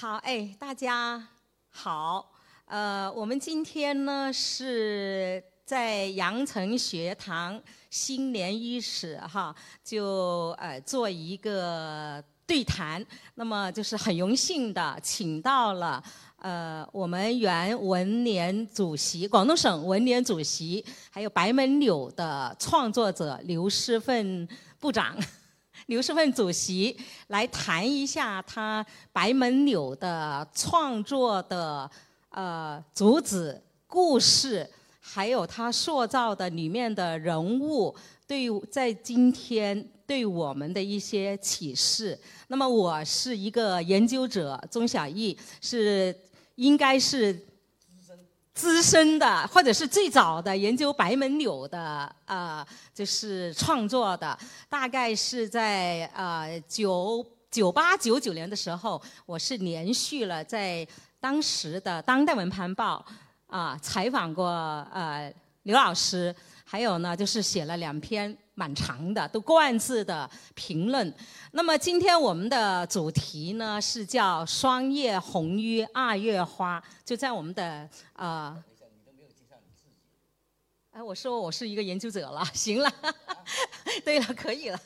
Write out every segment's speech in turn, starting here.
好，哎，大家好，呃，我们今天呢是在阳城学堂新年伊始哈，就呃做一个对谈。那么就是很荣幸的请到了呃我们原文联主席、广东省文联主席，还有白门柳的创作者刘诗奋部长。刘世奋主席来谈一下他白门柳的创作的呃主旨、故事，还有他塑造的里面的人物，对在今天对我们的一些启示。那么我是一个研究者，钟小艺是应该是。资深的，或者是最早的研究白门柳的，呃，就是创作的，大概是在呃九九八九九年的时候，我是连续了在当时的《当代文坛报》啊采访过呃刘老师，还有呢就是写了两篇。蛮长的，都冠字的评论。那么今天我们的主题呢是叫“霜叶红于二月花”，就在我们的呃。哎，我说我是一个研究者了，行了，对了，可以了，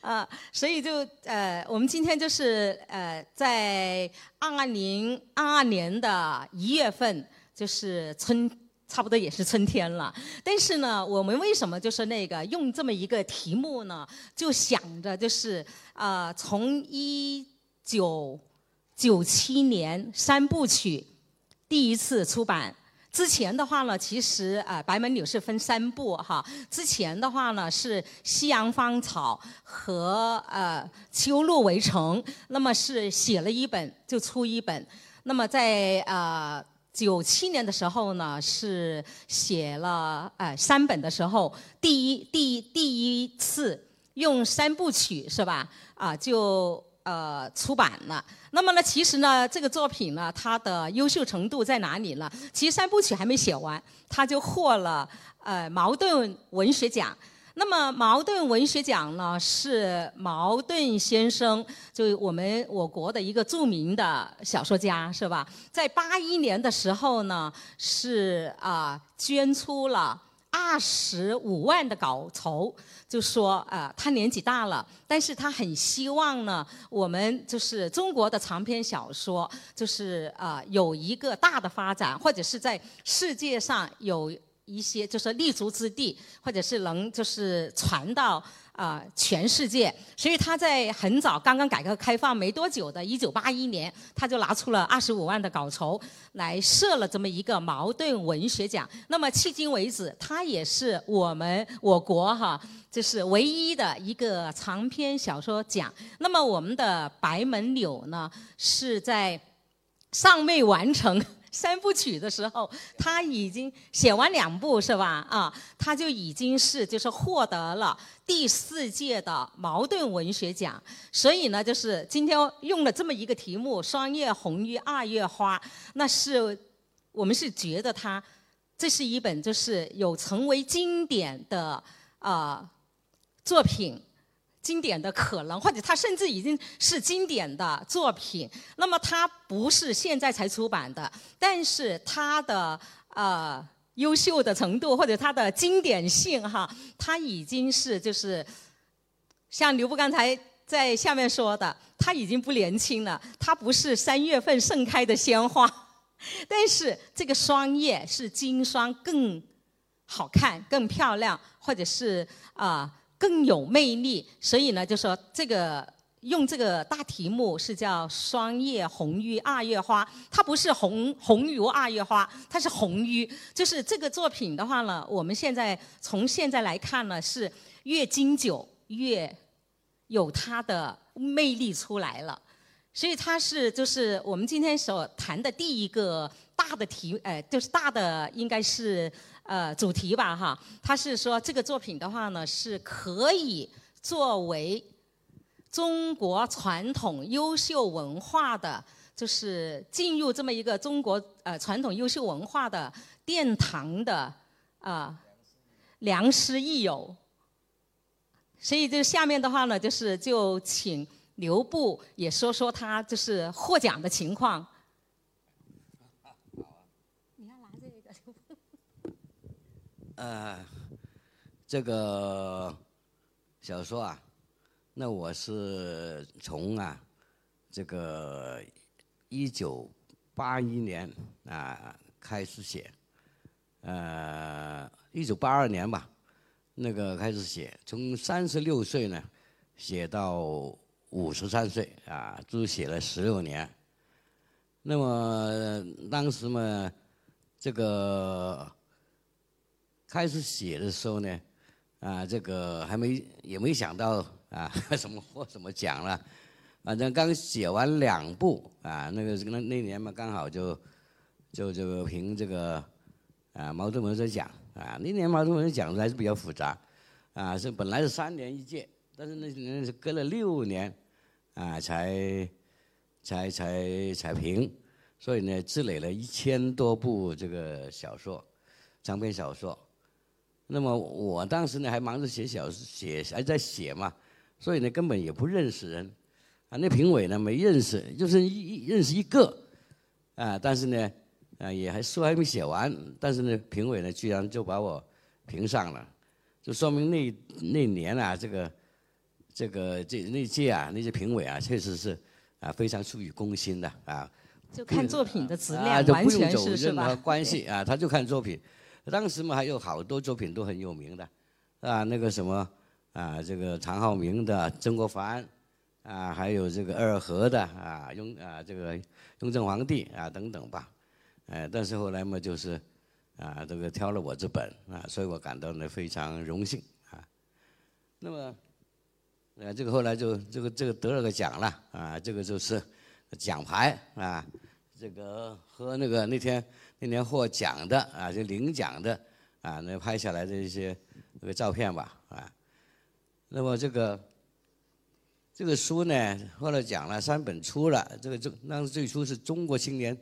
啊，所以就呃，我们今天就是呃，在二零二二年的一月份，就是春。差不多也是春天了，但是呢，我们为什么就是那个用这么一个题目呢？就想着就是啊，从一九九七年三部曲第一次出版之前的话呢，其实啊，白门柳是分三部哈。之前的话呢是《夕阳芳草》和呃《秋露围城》，那么是写了一本就出一本，那么在啊。九七年的时候呢，是写了呃三本的时候，第一第第一次用三部曲是吧？啊，就呃出版了。那么呢，其实呢，这个作品呢，它的优秀程度在哪里呢？其实三部曲还没写完，他就获了呃茅盾文学奖。那么茅盾文学奖呢，是茅盾先生，就我们我国的一个著名的小说家，是吧？在八一年的时候呢，是啊捐出了二十五万的稿酬，就说啊他年纪大了，但是他很希望呢，我们就是中国的长篇小说，就是啊有一个大的发展，或者是在世界上有。一些就是立足之地，或者是能就是传到啊全世界，所以他在很早刚刚改革开放没多久的1981年，他就拿出了25万的稿酬来设了这么一个茅盾文学奖。那么迄今为止，他也是我们我国哈就是唯一的一个长篇小说奖。那么我们的白门柳呢，是在尚未完成。三部曲的时候，他已经写完两部是吧？啊，他就已经是就是获得了第四届的茅盾文学奖。所以呢，就是今天用了这么一个题目“霜叶红于二月花”，那是我们是觉得他这是一本就是有成为经典的啊作品。经典的可能，或者它甚至已经是经典的作品。那么它不是现在才出版的，但是它的呃优秀的程度或者它的经典性哈，它已经是就是像刘布刚才在下面说的，它已经不年轻了。它不是三月份盛开的鲜花，但是这个霜叶是金霜更好看、更漂亮，或者是啊。更有魅力，所以呢，就说这个用这个大题目是叫“霜叶红于二月花”，它不是红红如二月花，它是红于，就是这个作品的话呢，我们现在从现在来看呢，是越经久越有它的魅力出来了，所以它是就是我们今天所谈的第一个大的题，呃，就是大的应该是。呃，主题吧，哈，他是说这个作品的话呢，是可以作为中国传统优秀文化的，就是进入这么一个中国呃传统优秀文化的殿堂的啊良师益友。所以就下面的话呢，就是就请刘部也说说他就是获奖的情况。你要拿这个。呃，这个小说啊，那我是从啊，这个一九八一年啊开始写，呃，一九八二年吧，那个开始写，从三十六岁呢写到。五十三岁啊，就写了十六年。那么当时嘛，这个开始写的时候呢，啊，这个还没也没想到啊，什么获什么奖了。反正刚写完两部啊，那个那那年嘛，刚好就就就评这个啊茅盾文学奖啊。那年茅盾文学奖还是比较复杂啊，是本来是三年一届，但是那年是隔了六年。啊，才才才才评，所以呢，积累了一千多部这个小说，长篇小说。那么我当时呢，还忙着写小写，还在写嘛，所以呢，根本也不认识人。啊，那评委呢，没认识，就是一认识一个。啊，但是呢，啊，也还书还没写完，但是呢，评委呢，居然就把我评上了，就说明那那年啊，这个。这个这那届啊，那些评委啊，确实是啊非常出于公心的啊。就看作品的质量，完全是是吧？关系啊，他就看作品。当时嘛，还有好多作品都很有名的，啊，那个什么啊，这个常浩明的、曾国藩啊，还有这个二河的啊，雍啊这个雍正皇帝啊等等吧。哎，但是后来嘛，就是啊这个挑了我这本啊，所以我感到呢非常荣幸啊。那么。呃，这个后来就这个这个得了个奖了啊，这个就是奖牌啊，这个和那个那天那年获奖的啊，就领奖的啊，那拍下来的一些那个照片吧啊。那么这个这个书呢，后来讲了三本出了，这个就那是最初是中国青年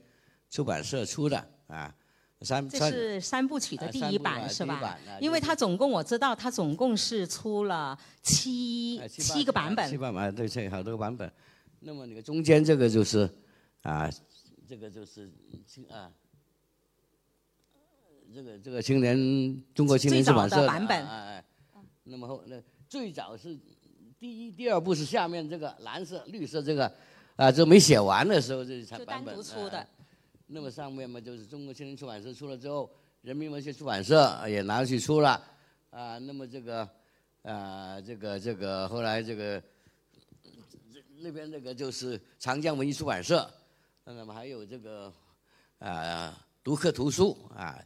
出版社出的啊。三这是三部曲的第一版是吧？因为它总共我知道，它总共是出了七七个版本。七版本对，这好多个版本。那么那个中间这个就是啊，这个就是啊，这个这个青年中国青年出版社的版本。那么后那最早是第一、第二部是下面这个蓝色、绿色这个啊，这没写完的时候这才版本。就单独出的。那么上面嘛，就是中国青年出版社出了之后，人民文学出版社也拿去出了，啊，那么这个，啊，这个这个后来这个，那边那个就是长江文艺出版社，那么还有这个，啊，读客图书啊，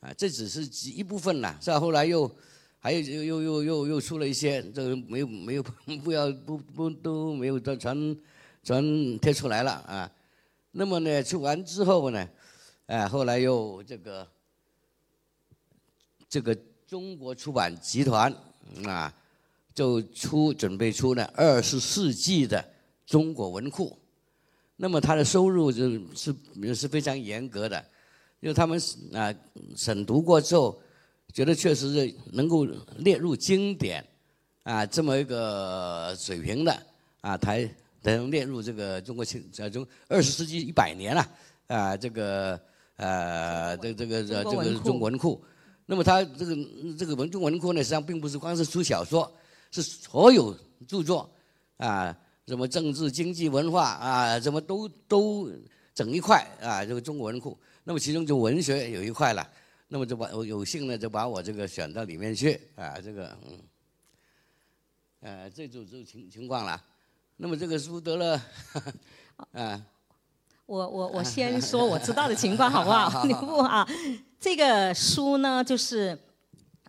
啊，这只是一部分呐，是吧后来又，还有又又又又又出了一些，这个没有没有不要不不都没有都全全贴出来了啊。那么呢，出完之后呢，哎，后来又这个这个中国出版集团啊，就出准备出呢二十世纪的中国文库。那么它的收入就是是非常严格的，因为他们啊审读过之后，觉得确实是能够列入经典啊这么一个水平的啊才。能列入这个中国青呃中二十世纪一百年了啊这个呃这这个这个中文库，那么它这个这个文中文库呢，实际上并不是光是出小说，是所有著作啊什么政治经济文化啊什么都都整一块啊这个中国文库，那么其中就文学有一块了，那么就把我有幸呢就把我这个选到里面去啊这个嗯呃这就这情情况了。那么这个书得了，啊，我我我 先说我知道的情况好不好？你不啊？这个书呢，就是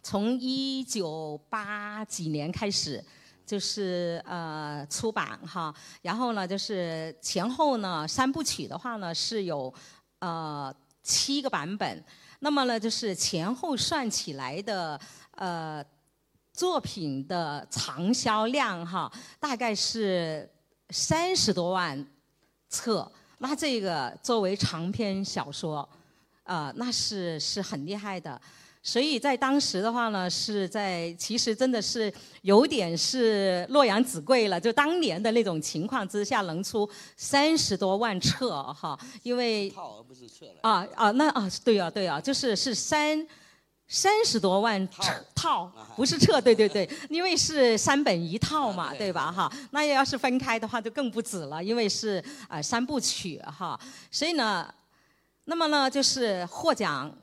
从一九八几年开始，就是呃出版哈，然后呢，就是前后呢三部曲的话呢是有呃七个版本，那么呢就是前后算起来的呃。作品的畅销量哈，大概是三十多万册。那这个作为长篇小说，啊，那是是很厉害的。所以在当时的话呢，是在其实真的是有点是洛阳纸贵了，就当年的那种情况之下，能出三十多万册哈，因为套而不是册了。啊啊那啊对啊对啊，就是是三三十多万套套，不是册，对对对，因为是三本一套嘛，啊对对吧哈？那要是分开的话就更不止了，因为是啊、呃三部曲哈，所以呢，那么呢就是获奖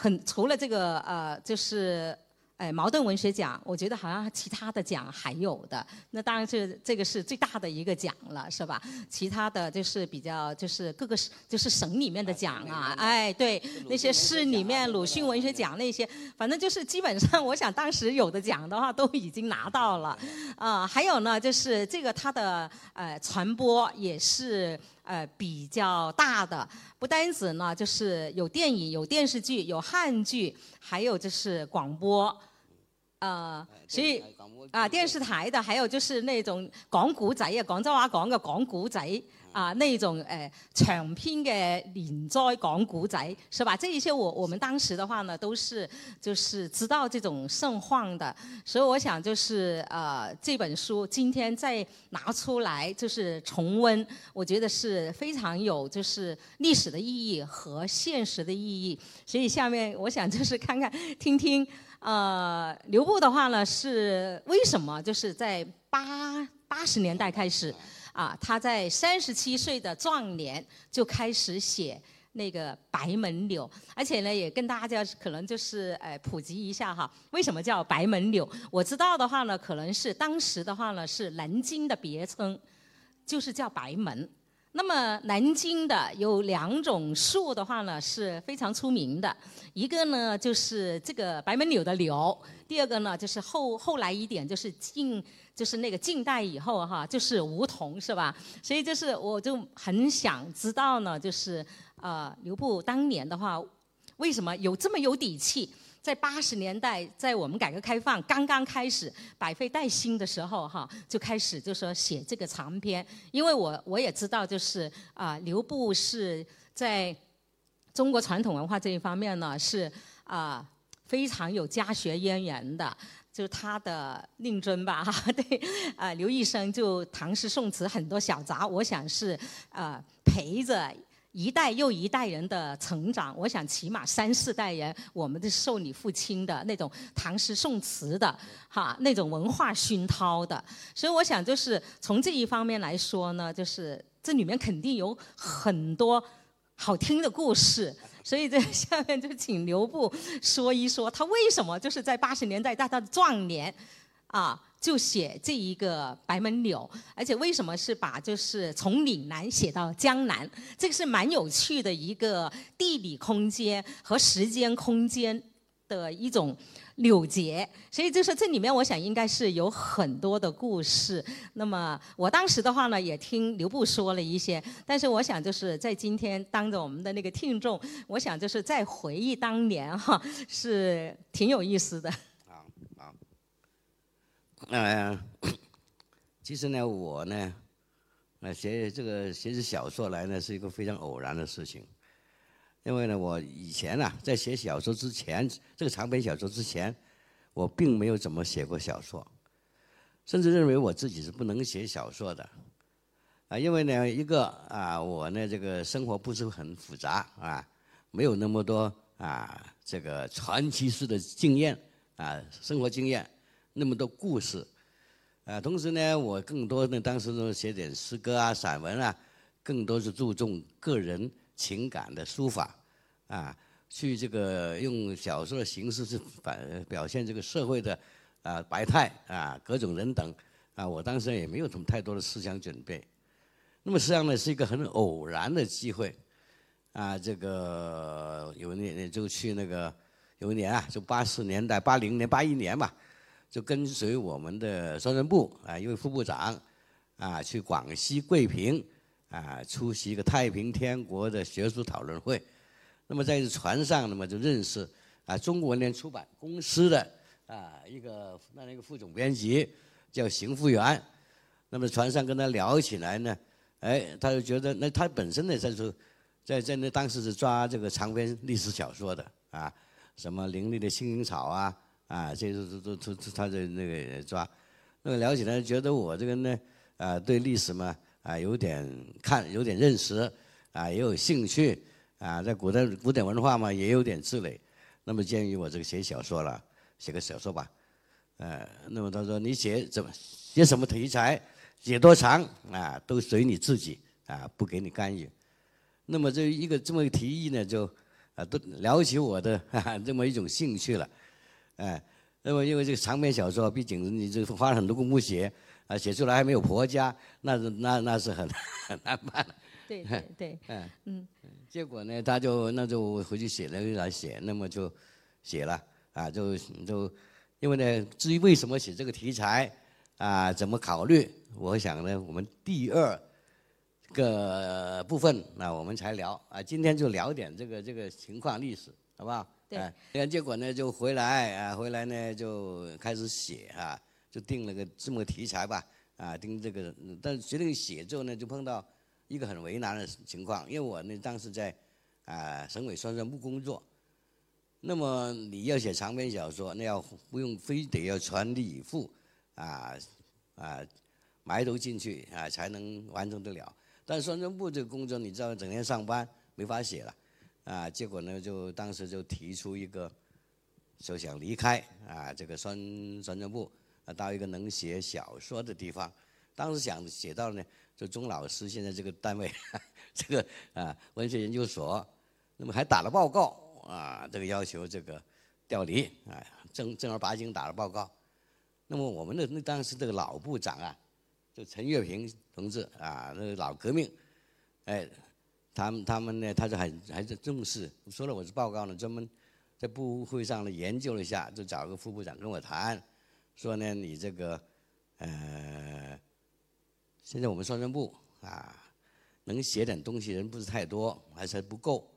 很除了这个呃就是。哎，茅盾文学奖，我觉得好像其他的奖还有的，那当然是这个是最大的一个奖了，是吧？其他的就是比较就是各个省就是省里面的奖啊，哎，对，那些市里面鲁迅文学奖那些，反正就是基本上，我想当时有的奖的话都已经拿到了，啊、还有呢，就是这个它的呃传播也是呃比较大的，不单止呢就是有电影、有电视剧、有汉剧，还有就是广播，呃，所以。啊，电视台的，还有就是那种讲古仔啊，广州话讲嘅讲古仔啊，那種誒、呃、長篇嘅连载讲古仔，是吧？这一些我我们当时的话呢，都是就是知道这种盛况的，所以我想就是呃这本书今天再拿出来就是重温，我觉得是非常有就是历史的意义和现实的意义，所以下面我想就是看看听听。呃，刘步的话呢，是为什么就是在八八十年代开始啊，他在三十七岁的壮年就开始写那个《白门柳》，而且呢，也跟大家可能就是呃普及一下哈，为什么叫白门柳？我知道的话呢，可能是当时的话呢是南京的别称，就是叫白门。那么南京的有两种树的话呢是非常出名的，一个呢就是这个白门柳的柳，第二个呢就是后后来一点就是近就是那个近代以后哈，就是梧桐是吧？所以就是我就很想知道呢，就是呃刘步当年的话，为什么有这么有底气？在八十年代，在我们改革开放刚刚开始百废待兴的时候，哈，就开始就说写这个长篇，因为我我也知道，就是啊、刘步是在中国传统文化这一方面呢，是啊、非常有家学渊源的。就是他的令尊吧，哈，对，啊、刘一生就唐诗宋词很多小杂，我想是啊、陪着一代又一代人的成长，我想起码三四代人，我们都受你父亲的那种唐诗宋词的哈那种文化熏陶的，所以我想就是从这一方面来说呢，就是这里面肯定有很多好听的故事。所以这 下面就请刘步说一说，他为什么就是在八十年代在他的壮年啊，就写这一个白门柳，而且为什么是把就是从岭南写到江南，这个是蛮有趣的一个地理空间和时间空间的一种柳结，所以就是这里面我想应该是有很多的故事。那么我当时的话呢，也听刘步说了一些，但是我想就是在今天当着我们的那个听众，我想就是再回忆当年哈，是挺有意思的。呃，其实呢，我呢，呃，写这个写起小说来呢，是一个非常偶然的事情。因为呢，我以前啊，在写小说之前，这个长篇小说之前，我并没有怎么写过小说，甚至认为我自己是不能写小说的。啊，因为呢，一个啊，我呢这个生活不是很复杂啊，没有那么多啊这个传奇式的经验啊，生活经验。那么多故事，啊，同时呢，我更多呢，当时呢写点诗歌啊、散文啊，更多是注重个人情感的抒发，啊，去这个用小说的形式去反表现这个社会的啊百态啊各种人等啊，我当时也没有什么太多的思想准备，那么实际上呢是一个很偶然的机会，啊，这个有一年就去那个有一年啊，就八十年代、八零年、八一年吧。就跟随我们的宣传部啊一位副部长啊去广西桂平啊出席一个太平天国的学术讨论会。那么在船上，那么就认识啊中国文联出版公司的啊一个那一个副总编辑叫邢福元。那么船上跟他聊起来呢，哎，他就觉得那他本身呢在说在在那当时是抓这个长篇历史小说的啊，什么凌厉的幸运草啊，啊，这都都都都他在那个抓。那么聊起来，觉得我这个呢，啊，对历史嘛，啊，有点看，有点认识，啊，也有兴趣，啊，在古代古典文化嘛，也有点积累。那么建议我这个写小说了，写个小说吧，呃，那么他说你写怎么写什么题材，写多长啊，都随你自己啊，不给你干预。那么这一个这么一个提议呢，就啊都聊起我的哈哈这么一种兴趣了，哎。那么，因为这个长篇小说，毕竟你这花了很多功夫写，啊，写出来还没有婆家，那是那那是很很 难办的。对对对。嗯嗯。结果呢，他就那就回去写了来写，那么就写了啊，就就因为呢，至于为什么写这个题材啊，怎么考虑，我想呢，我们第二个部分那我们才聊啊，今天就聊点这个这个情况历史，好不好？对，结果呢，就回来啊，回来呢就开始写啊，就定了个这么个题材吧，啊，定这个，但是决定写之后呢，就碰到一个很为难的情况，因为我呢当时在啊省委宣传部工作，那么你要写长篇小说，那要不用非得要全力以赴啊啊埋头进去啊才能完成得了，但宣传部这个工作你知道，整天上班没法写了。啊，结果呢，就当时就提出一个，就想离开啊，这个宣宣传部，啊，到一个能写小说的地方。当时想写到呢，就钟老师现在这个单位，这个啊文学研究所，那么还打了报告啊，这个要求这个调离啊，正正儿八经打了报告。那么我们的那当时这个老部长啊，就陈月平同志啊，那个老革命，哎。他们他们呢，他就很还是重视。说了我这报告呢，专门在部会上呢研究了一下，就找个副部长跟我谈，说呢你这个呃，现在我们宣传部啊，能写点东西人不是太多，还是不够。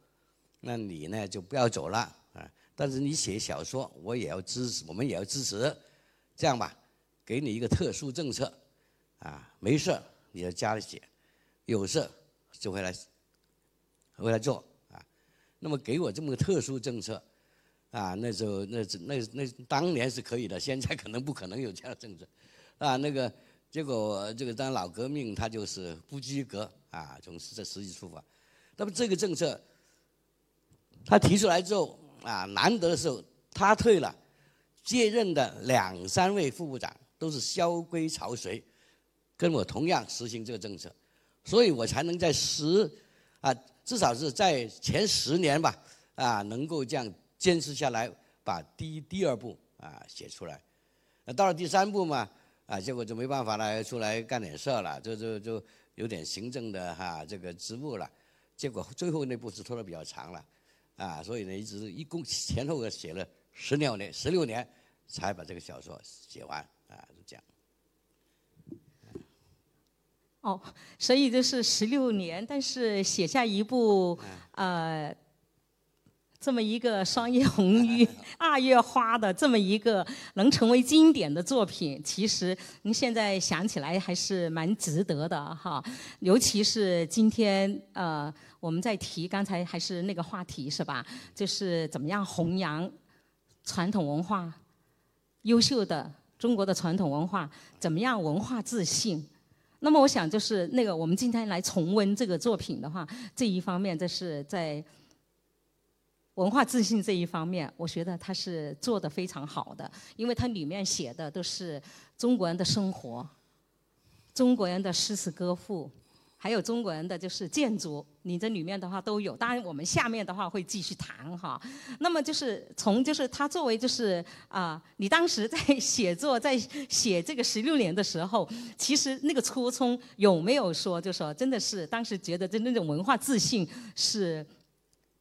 那你呢就不要走了啊，但是你写小说，我也要支持，我们也要支持。这样吧，给你一个特殊政策啊，没事你在家里写，有事就回来。回来做啊，那么给我这么个特殊政策，啊，那时候那那那当年是可以的，现在可能不可能有这样的政策，啊，那个结果这个当老革命他就是不及格啊，从这实际出发，那么这个政策他提出来之后啊，难得的时候他退了，接任的两三位副部长都是萧规曹随，跟我同样实行这个政策，所以我才能在十啊。至少是在前十年吧，啊，能够这样坚持下来，把第一、第二步啊写出来。那到了第三步嘛，啊，结果就没办法了，出来干点事儿了，就就就有点行政的哈这个职务了。结果最后那步是拖得比较长了，啊，所以呢，一直一共前后写了十六年，十六年才把这个小说写完，啊，就这样。哦，所以就是十六年，但是写下一部呃这么一个霜叶红于 二月花的这么一个能成为经典的作品，其实您现在想起来还是蛮值得的哈。尤其是今天呃我们在提刚才还是那个话题是吧？就是怎么样弘扬传统文化，优秀的中国的传统文化，怎么样文化自信。那么我想就是那个，我们今天来重温这个作品的话，这一方面这是在文化自信这一方面，我觉得他是做的非常好的，因为它里面写的都是中国人的生活，中国人的诗词歌赋。还有中国人的就是建筑，你这里面的话都有。当然，我们下面的话会继续谈哈。那么就是从就是他作为就是啊，你当时在写作在写这个十六年的时候，其实那个初衷有没有说就说真的是当时觉得这那种文化自信是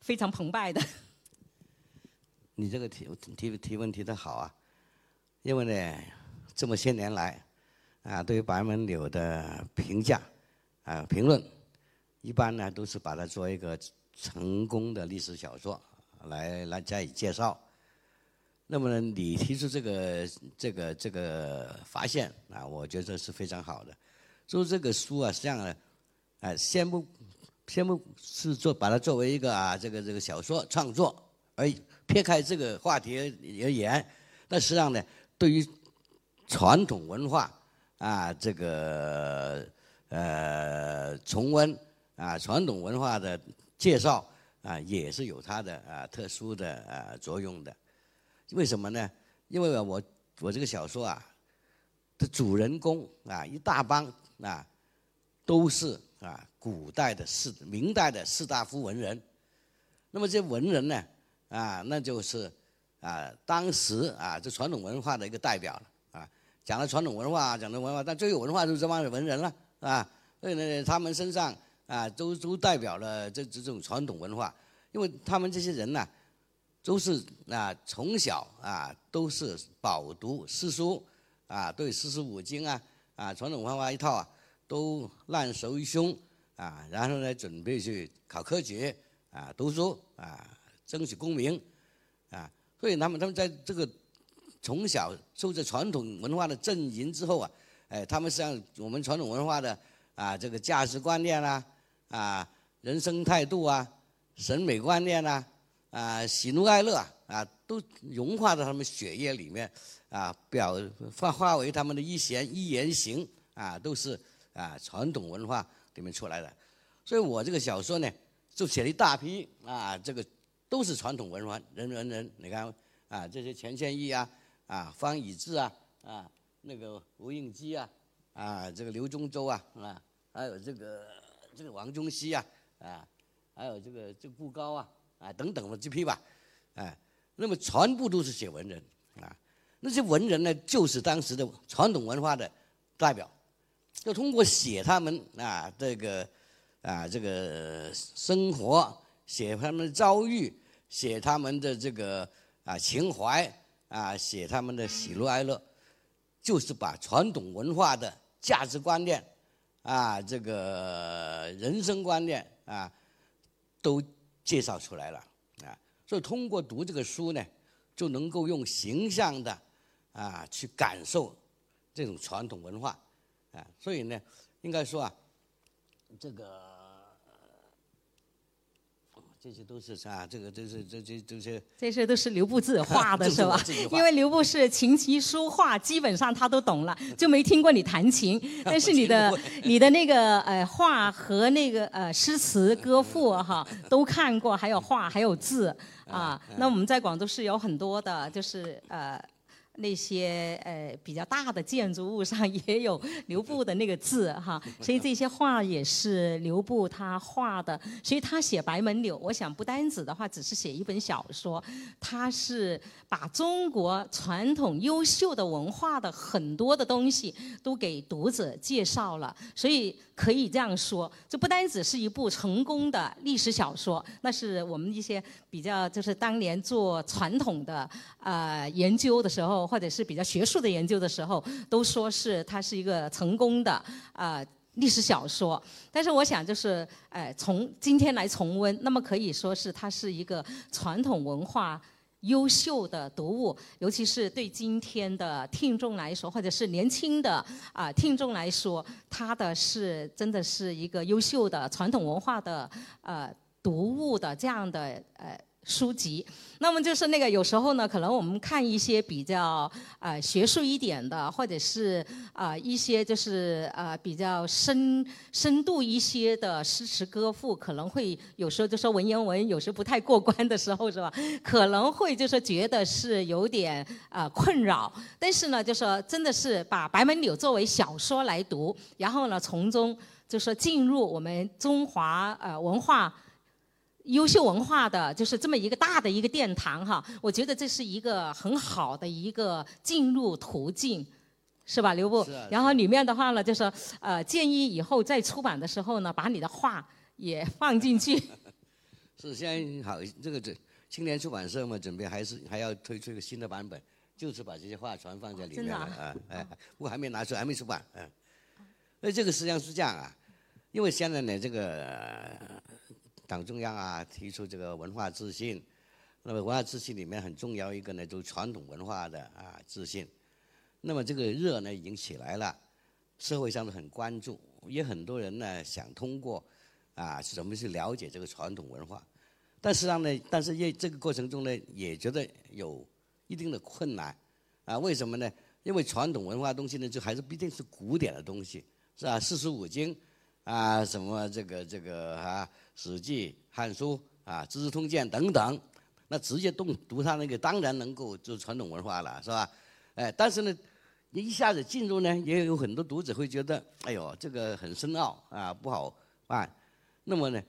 非常澎湃的？你这个提提提问提的好啊，因为呢这么些年来啊，对于白门柳的评价。啊，评论一般呢都是把它做一个成功的历史小说来来加以介绍。那么呢，你提出这个这个这个发现啊，我觉得是非常好的。做这个书啊，实际上呢，啊，先不先不是做把它作为一个啊这个这个小说创作，而撇开这个话题而言，那实际上呢，对于传统文化啊，这个呃重温啊传统文化的介绍啊，也是有它的啊特殊的啊作用的。为什么呢？因为我我这个小说啊的主人公啊一大帮啊都是啊古代的士明代的士大夫文人。那么这文人呢啊那就是啊当时啊这传统文化的一个代表了啊。讲了传统文化，讲的文化，但最有文化就是这帮文人了，啊，所以呢，他们身上啊，都都代表了这这种传统文化，因为他们这些人呢，都是啊，从小啊，都是饱读诗书，啊，对四书五经啊，啊，传统文化一套啊，都烂熟于胸，啊，然后呢，准备去考科举，啊，读书，啊，争取功名，啊，所以他们他们在这个。从小受着传统文化的阵营之后啊，哎，他们实际上我们传统文化的啊这个价值观念啦，啊人生态度啊，审美观念啦，啊喜怒哀乐啊，啊都融化到他们血液里面，啊表化化为他们的一言一言行啊都是啊传统文化里面出来的，所以我这个小说呢就写了一大批啊这个都是传统文化人人人，你看啊这些钱谦益啊。啊，方以智啊，啊，那个吴应基啊，啊，这个刘忠周啊，啊，还有这个这个王中熙啊，啊，还有这个这个顾高啊，啊，等等的这批吧，哎，那么全部都是写文人啊，那些文人呢，就是当时的传统文化的代表，就通过写他们啊，这个啊，这个生活，写他们的遭遇，写他们的这个啊情怀。啊，写他们的喜怒哀乐，就是把传统文化的价值观念，啊，这个人生观念啊，都介绍出来了啊。所以通过读这个书呢，就能够用形象的啊去感受这种传统文化啊。所以呢，应该说啊，这个。这些都是啥？这个都是这这这些。这些都是刘布 自己画的是吧？因为刘布是琴棋书画，基本上他都懂了，就没听过你弹琴。但是你的你的那个呃画和那个呃诗词歌赋哈都看过，还有画还有字 啊。那我们在广州市有很多的，就是呃。那些呃比较大的建筑物上也有刘布的那个字哈，所 以这些画也是刘布他画的。所以他写《白门柳》，我想不单指的话，只是写一本小说，他是把中国传统优秀的文化的很多的东西都给读者介绍了。所以可以这样说，这不单只是一部成功的历史小说，那是我们一些比较就是当年做传统的呃研究的时候。或者是比较学术的研究的时候，都说是它是一个成功的啊历史小说。但是我想，就是呃，从今天来重温，那么可以说是它是一个传统文化优秀的读物，尤其是对今天的听众来说，或者是年轻的啊听众来说，它的是真的是一个优秀的传统文化的呃读物的这样的呃。书籍，那么就是那个有时候呢，可能我们看一些比较呃学术一点的，或者是啊一些就是呃比较深深度一些的诗词歌赋，可能会有时候就说文言文有时不太过关的时候是吧？可能会就是觉得是有点啊困扰。但是呢，就说真的是把《白门柳》作为小说来读，然后呢从中就说进入我们中华呃文化。优秀文化的就是这么一个大的一个殿堂哈，我觉得这是一个很好的一个进入途径，是吧，刘部？然后里面的话呢，就是呃，建议以后在出版的时候呢，把你的话也放进去。是，现在好，这个这青年出版社嘛，准备还是还要推出一个新的版本，就是把这些话全放在里面了啊，哎，我还没拿出，还没出版，嗯。那这个实际上是这样啊，因为现在呢，这个。党中央啊提出这个文化自信，那么文化自信里面很重要一个呢，就是传统文化的啊自信。那么这个热呢已经起来了，社会上都很关注，也很多人呢想通过啊怎么去了解这个传统文化。但实际上呢，但是也这个过程中呢，也觉得有一定的困难，啊，为什么呢？因为传统文化东西呢，就还是毕竟是古典的东西，是吧？四书五经，啊，什么这个这个啊，《史记》《汉书》啊，《资治通鉴》等等，那直接动读它那个，当然能够就传统文化了，是吧？哎，但是呢，你一下子进入呢，也有很多读者会觉得，哎呦，这个很深奥啊，不好办。那么呢，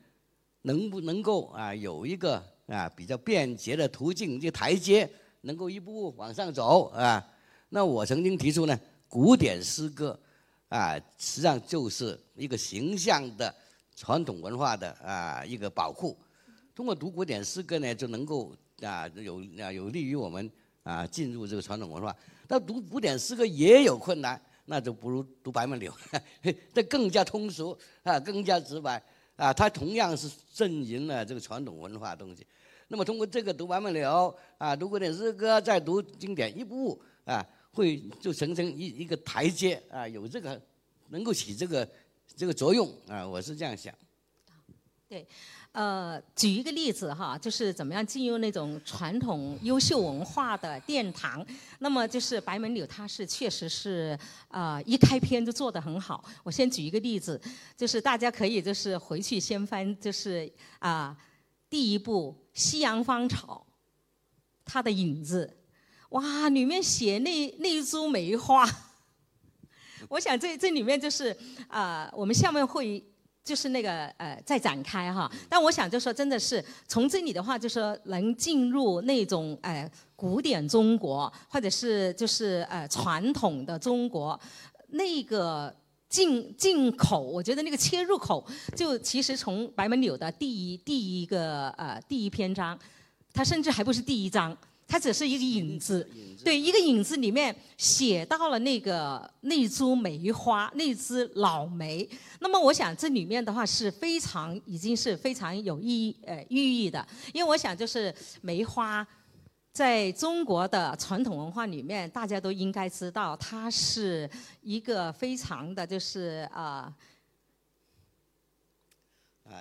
能不能够啊，有一个啊比较便捷的途径，这台阶，能够一步步往上走啊？那我曾经提出呢，古典诗歌啊，实际上就是一个形象的传统文化的啊一个保护。通过读古典诗歌呢，就能够啊有啊有利于我们啊进入这个传统文化。那读古典诗歌也有困难，那就不如读白门柳，这更加通俗啊，更加直白啊。它同样是证明了这个传统文化东西。那么通过这个读白门柳啊，读古典诗歌，再读经典，一部啊。会就形成一一个台阶啊，有这个能够起这个这个作用啊，我是这样想。对，呃，举一个例子哈，就是怎么样进入那种传统优秀文化的殿堂。那么就是白门柳，它是确实是啊，一开篇就做得很好。我先举一个例子，就是大家可以就是回去先翻，就是啊，第一部《夕阳芳草》，它的影子。哇，里面写那那一株梅花，我想这这里面就是啊，我们下面会就是那个呃再展开哈。但我想就说真的是从这里的话，就说能进入那种呃古典中国，或者是就是呃传统的中国，那个进进口，我觉得那个切入口就其实从白门柳的第一第一个呃第一篇章，它甚至还不是第一章。它只是一个影子，对，一个影子里面写到了那个那株梅花，那枝老梅。那么我想这里面的话是非常已经是非常有意义呃寓意的，因为我想就是梅花，在中国的传统文化里面，大家都应该知道，它是一个非常的就是啊，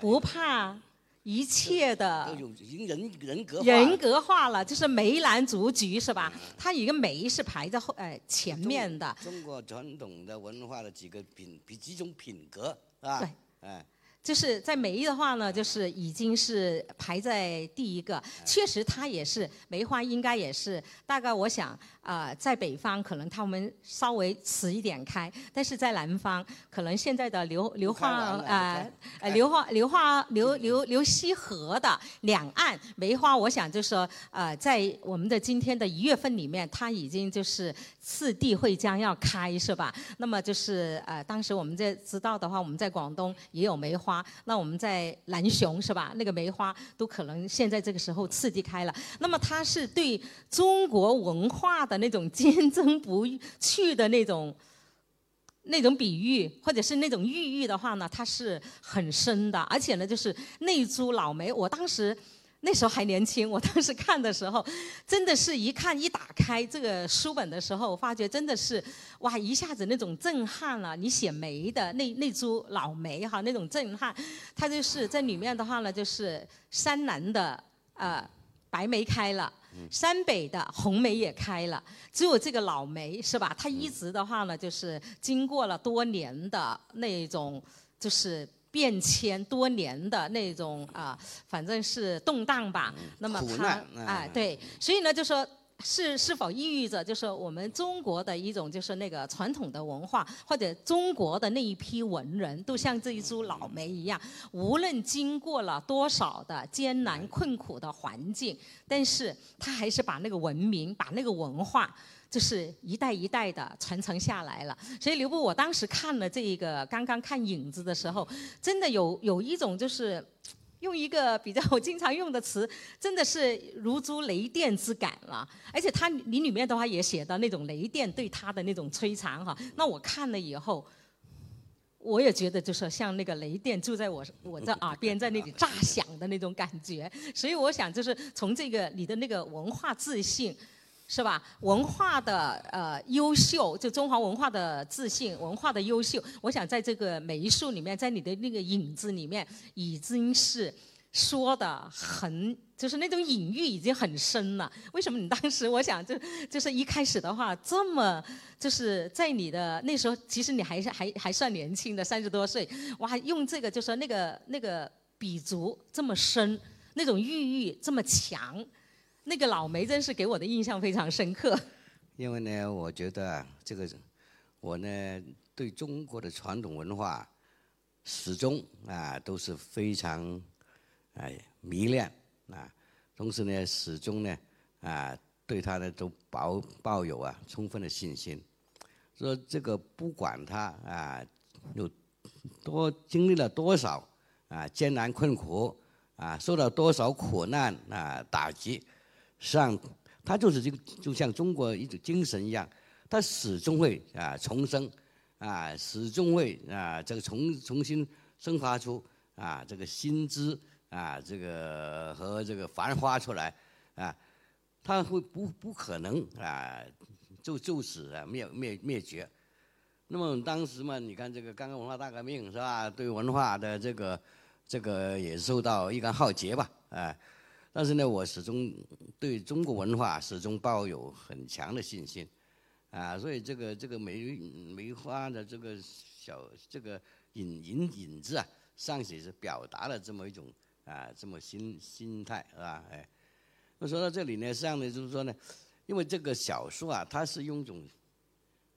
不怕。一切的人人格人格化了，就是梅兰竹菊是吧？它一个梅是排在后呃前面的。中国传统的文化的几个品，比几种品格啊？对，哎。就是在梅的话呢，就是已经是排在第一个。确实，它也是梅花，应该也是大概我想啊，在北方可能他们稍微迟一点开，但是在南方可能现在的流流化啊，呃，流化流化流流流溪河的两岸梅花，我想就是说呃，在我们的今天的一月份里面，它已经就是次第会将要开，是吧？那么就是呃，当时我们在知道的话，我们在广东也有梅花。那我们在南雄是吧？那个梅花都可能现在这个时候次第开了。那么它是对中国文化的那种坚贞不去的那种那种比喻，或者是那种寓意的话呢，它是很深的。而且呢，就是那株老梅，我当时。那时候还年轻，我当时看的时候，真的是一看一打开这个书本的时候，发觉真的是哇，一下子那种震撼了。你写梅的那那株老梅哈，那种震撼，它就是在里面的话呢，就是山南的呃白梅开了，山北的红梅也开了，只有这个老梅是吧？它一直的话呢，就是经过了多年的那种就是。变迁多年的那种啊，反正是动荡吧。那么它啊，对，所以呢，就说是是否意味着，就是我们中国的一种就是那个传统的文化，或者中国的那一批文人，都像这一株老梅一样，无论经过了多少的艰难困苦的环境，但是他还是把那个文明，把那个文化。就是一代一代的传承下来了，所以刘波，我当时看了这一个刚刚看影子的时候，真的有有一种就是，用一个比较我经常用的词，真的是如珠雷电之感了。而且它你里面的话也写到那种雷电对他的那种摧残哈。那我看了以后，我也觉得就是像那个雷电就在我我的耳边在那里炸响的那种感觉。所以我想就是从这个你的那个文化自信。是吧？文化的呃优秀，就中华文化的自信，文化的优秀，我想在这个美术里面，在你的那个影子里面，已经是说的很，就是那种隐喻已经很深了。为什么你当时我想就就是一开始的话这么就是在你的那时候，其实你还是还还算年轻的三十多岁，哇，用这个就说那个那个笔足这么深，那种寓意这么强，那个老梅真是给我的印象非常深刻。因为呢，我觉得这个我呢对中国的传统文化始终啊都是非常哎迷恋啊，同时呢始终呢啊对他呢都抱抱有啊充分的信心，说这个不管他啊有多经历了多少啊艰难困苦啊受到多少苦难啊打击，实际上。他就是这个，就像中国一种精神一样，他始终会啊重生，啊始终会啊这个重重新生发出啊这个新枝啊这个和这个繁花出来啊，他会不不可能啊就就此啊灭灭灭绝。那么当时嘛，你看这个刚刚文化大革命是吧？对文化的这个这个也受到一个浩劫吧，啊。但是呢，我始终对中国文化始终抱有很强的信心，啊，所以这个这个梅梅花的这个小这个引引引子啊，上写是表达了这么一种啊这么心心态是吧？哎，那说到这里呢，实际上呢就是说呢，因为这个小说啊，它是用一种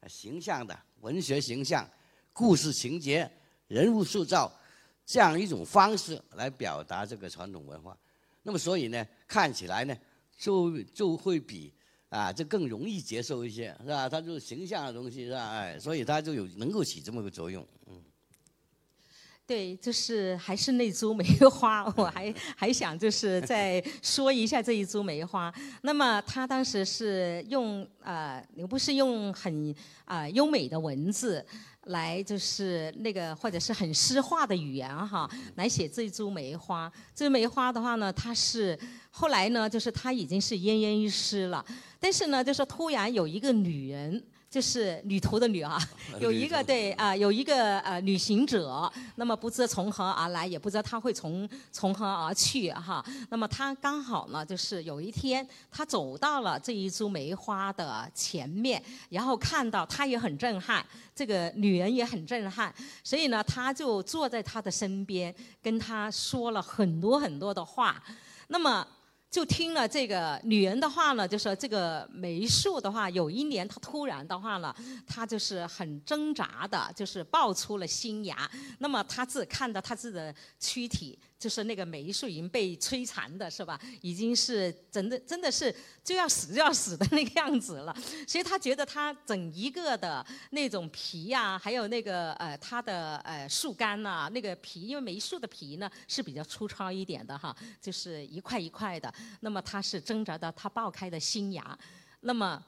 形象的文学形象、故事情节、人物塑造这样一种方式来表达这个传统文化。那么所以呢，看起来呢，就就会比啊这更容易接受一些，是吧？它就是形象的东西，是吧？哎，所以它就有能够起这么个作用，嗯。对，就是还是那株梅花，我还还想就是再说一下这一株梅花。那么他当时是用呃，不是用很啊优美的文字。来就是那个或者是很诗化的语言哈，来写这一株梅花。这梅花的话呢，它是后来呢，就是它已经是奄奄一息了。但是呢，就是突然有一个女人。就是旅途的旅啊，有一个对啊，有一个呃旅行者，那么不知从何而来，也不知道他会从从何而去哈。那么他刚好呢，就是有一天他走到了这一株梅花的前面，然后看到他也很震撼，这个女人也很震撼，所以呢，他就坐在他的身边，跟他说了很多很多的话。那么。就听了这个女人的话呢，就说这个梅树的话，有一年它突然的话呢，它就是很挣扎的，就是爆出了新芽。那么他自看到他自己的躯体。就是那个梅树已经被摧残的是吧？已经是真的，真的是就要死就要死的那个样子了。所以他觉得他整一个的那种皮呀，还有那个呃它的呃树干呐，那个皮，因为梅树的皮呢是比较粗糙一点的哈，就是一块一块的。那么它是挣扎到它爆开的新芽，那么。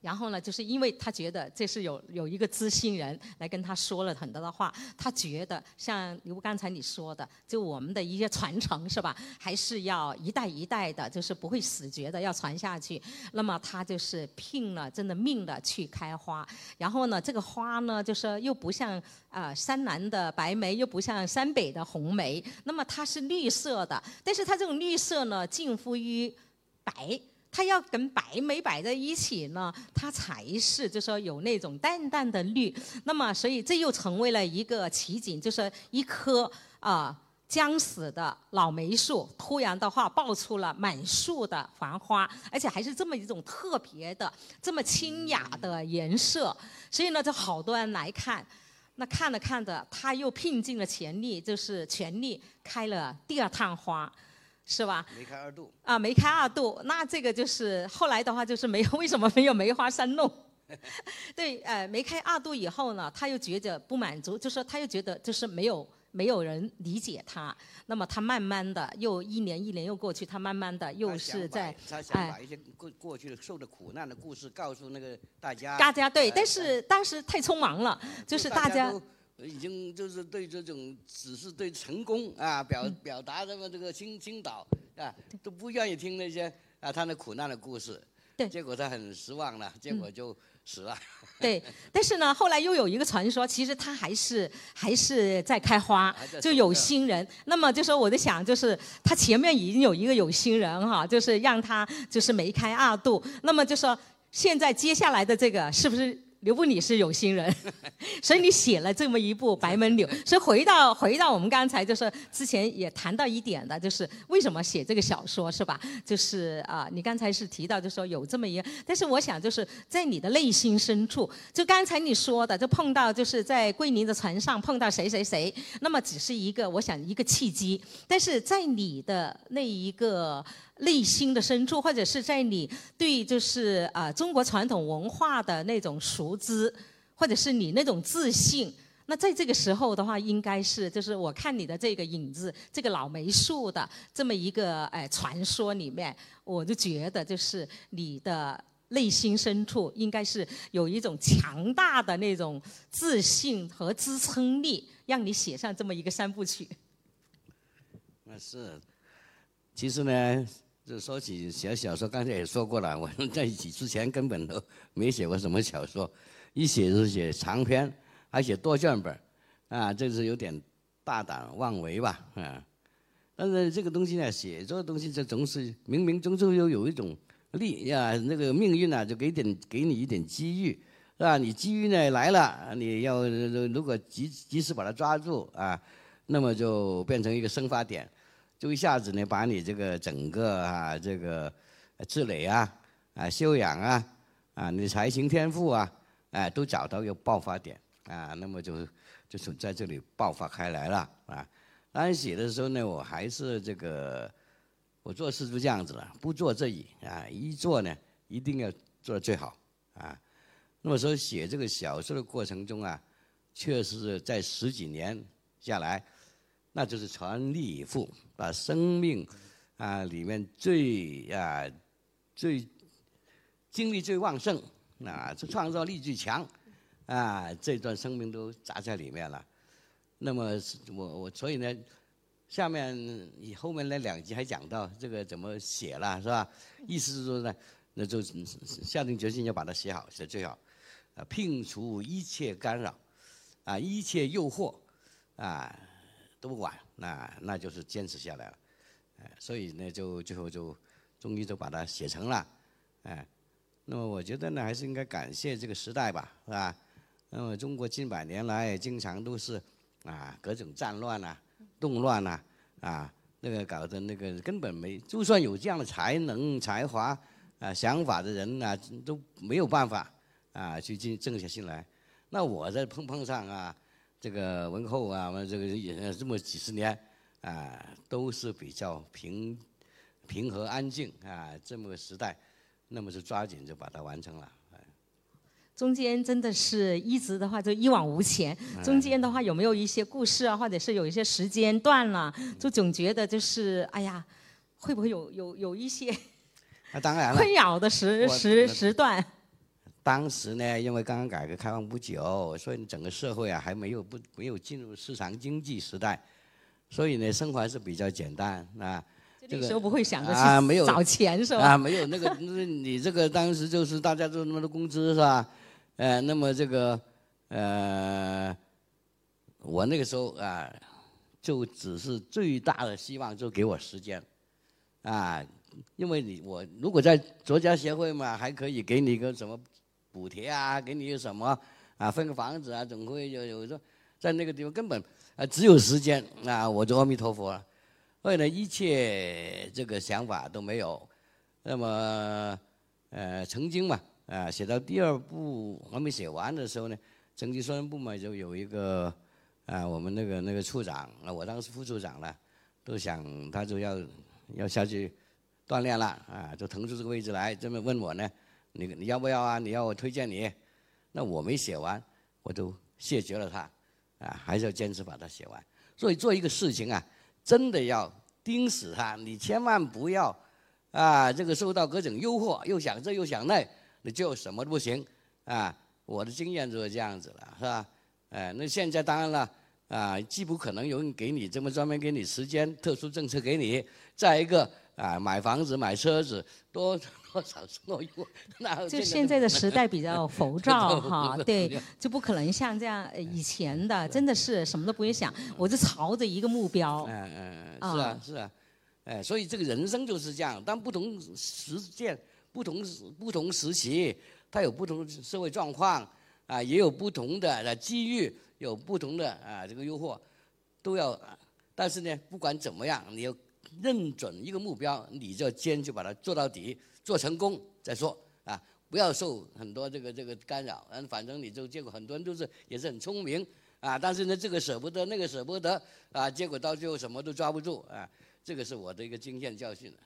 然后呢，就是因为他觉得这是有有一个知心人来跟他说了很多的话，他觉得像如刚才你说的，就我们的一些传承是吧，还是要一代一代的，就是不会死绝的，要传下去。那么他就是拼了真的命的去开花。然后呢，这个花呢，就是又不像啊山南的白梅，又不像山北的红梅，那么它是绿色的，但是它这种绿色呢，近乎于白。它要跟白梅摆在一起呢，它才是就说有那种淡淡的绿。那么，所以这又成为了一个奇景，就是一棵啊将死的老梅树，突然的话爆出了满树的繁花，而且还是这么一种特别的、这么清雅的颜色。所以呢，就好多人来看，那看着看着，他又拼尽了全力，就是全力开了第二趟花。是吧？梅开二度啊，梅开二度，那这个就是后来的话就是没有 为什么没有梅花三弄？对，呃，梅开二度以后呢，他又觉得不满足，就是他又觉得就是没有没有人理解他，那么他慢慢的又一年一年又过去，他慢慢的又是在他想把一些过过去的受的苦难的故事告诉那个大家。大家对，但是当时太匆忙了，就是大家。已经就是对这种只是对成功啊表表达这么这个倾倾倒啊都不愿意听那些啊他的苦难的故事，对结果他很失望了，结果就死了。对，但是呢，后来又有一个传说，其实他还是还是在开花，就有心人。那么就说我在想，就是他前面已经有一个有心人哈，就是让他就是梅开二度。那么就说现在接下来的这个是不是？刘布你是有心人，所以你写了这么一部《白门柳》。所以回到回到我们刚才就是之前也谈到一点的，就是为什么写这个小说是吧？就是啊、你刚才是提到就说有这么一个，但是我想就是在你的内心深处，就刚才你说的，就碰到就是在桂林的船上碰到谁谁谁，那么只是一个我想一个契机，但是在你的那一个内心的深处，或者是在你对就是啊、呃中国传统文化的那种熟知，或者是你那种自信。那在这个时候的话，应该是就是我看你的这个影子，这个老梅树的这么一个哎传说里面，我就觉得就是你的内心深处应该是有一种强大的那种自信和支撑力，让你写上这么一个三部曲。那是，其实呢，就说起写小说，刚才也说过了，我们在一起之前根本都没写过什么小说，一写就是写长篇，还写多卷本，啊，这是有点大胆妄为吧，啊。但是这个东西呢，写作的东西这总是冥冥中就又有一种力呀，那个命运呢、就给点给你一点机遇，是吧？你机遇呢来了，你要如果及及时把它抓住啊，那么就变成一个生发点。就一下子呢，把你这个整个啊，这个呃积累啊、啊修养啊、啊你的才情天赋啊，哎、都找到一个爆发点啊，那么就就是在这里爆发开来了啊。当然写的时候呢，我还是这个我做事就这样子了，不做这一啊，一做呢一定要做的最好啊。那么说写这个小说的过程中啊，确实是在十几年下来，那就是全力以赴，把生命啊里面最啊最精力最旺盛啊，这创造力最强啊，这段生命都砸在里面了。那么我我所以呢，下面你后面那两集还讲到这个怎么写了是吧？意思是说呢，那就下定决心要把它写好，写最好，啊，摒除一切干扰，啊，一切诱惑，啊，都不管，那那就是坚持下来了，哎，所以呢，就最后就终于就把它写成了，哎，那么我觉得呢，还是应该感谢这个时代吧，是吧？那么中国近百年来经常都是啊各种战乱呐、动乱呐、啊，那个搞得那个根本没，就算有这样的才能、才华啊、想法的人呐、都没有办法啊去静静下心来。那我在碰碰上啊，这个文后啊，完这个也这么几十年啊，都是比较平平和安静啊这么个时代，那么就抓紧就把它完成了。中间真的是一直的话就一往无前，中间的话有没有一些故事啊，或者是有一些时间段了，就总觉得就是哎呀，会不会有有有一些那当然了 困，扰的时时时段？当时呢，因为刚刚改革开放不久，所以整个社会啊还没有不没有进入市场经济时代，所以呢生活还是比较简单啊。这个时候不会想着啊没有去找钱是吧？啊，没有那个，那你这个当时就是大家都那么多工资是吧？呃，那么这个呃，我那个时候啊，就只是最大的希望就给我时间，啊，因为你我如果在作家协会嘛，还可以给你一个什么补贴啊，给你什么啊，分个房子啊，总会有有时候在那个地方根本啊只有时间啊，我就阿弥陀佛了。所以呢，一切这个想法都没有。那么，呃，曾经嘛，啊，写到第二部还没写完的时候呢，曾经宣传部嘛就有一个啊，我们那个那个处长，啊，我当时副处长了，都想他就要要下去锻炼了啊，就腾出这个位置来，这么问我呢，你你要不要啊？你要我推荐你？那我没写完，我就谢绝了他，啊，还是要坚持把它写完。所以做一个事情啊，真的要盯死它，你千万不要啊，这个受到各种诱惑，又想这又想那，你就什么都不行啊。我的经验就是这样子了，是吧？哎，那现在当然了啊，既不可能有人给你这么专门给你时间，特殊政策给你，再一个啊，买房子、买车子，多多少诺用。那就现在的时代比较浮躁哈，对，就不可能像这样以前的，真的是什么都不会想，我就朝着一个目标。嗯嗯，是啊是啊，哎，所以这个人生就是这样，但不同实践、不同不同时期，它有不同的社会状况，啊，也有不同的机遇，有不同的啊这个诱惑，都要。但是呢，不管怎么样，你要认准一个目标，你就坚持把它做到底，做成功再说啊！不要受很多这个这个干扰，嗯，反正你就结果很多人都是也是很聪明啊，但是呢，这个舍不得，那个舍不得啊，结果到最后什么都抓不住啊！这个是我的一个经验教训了。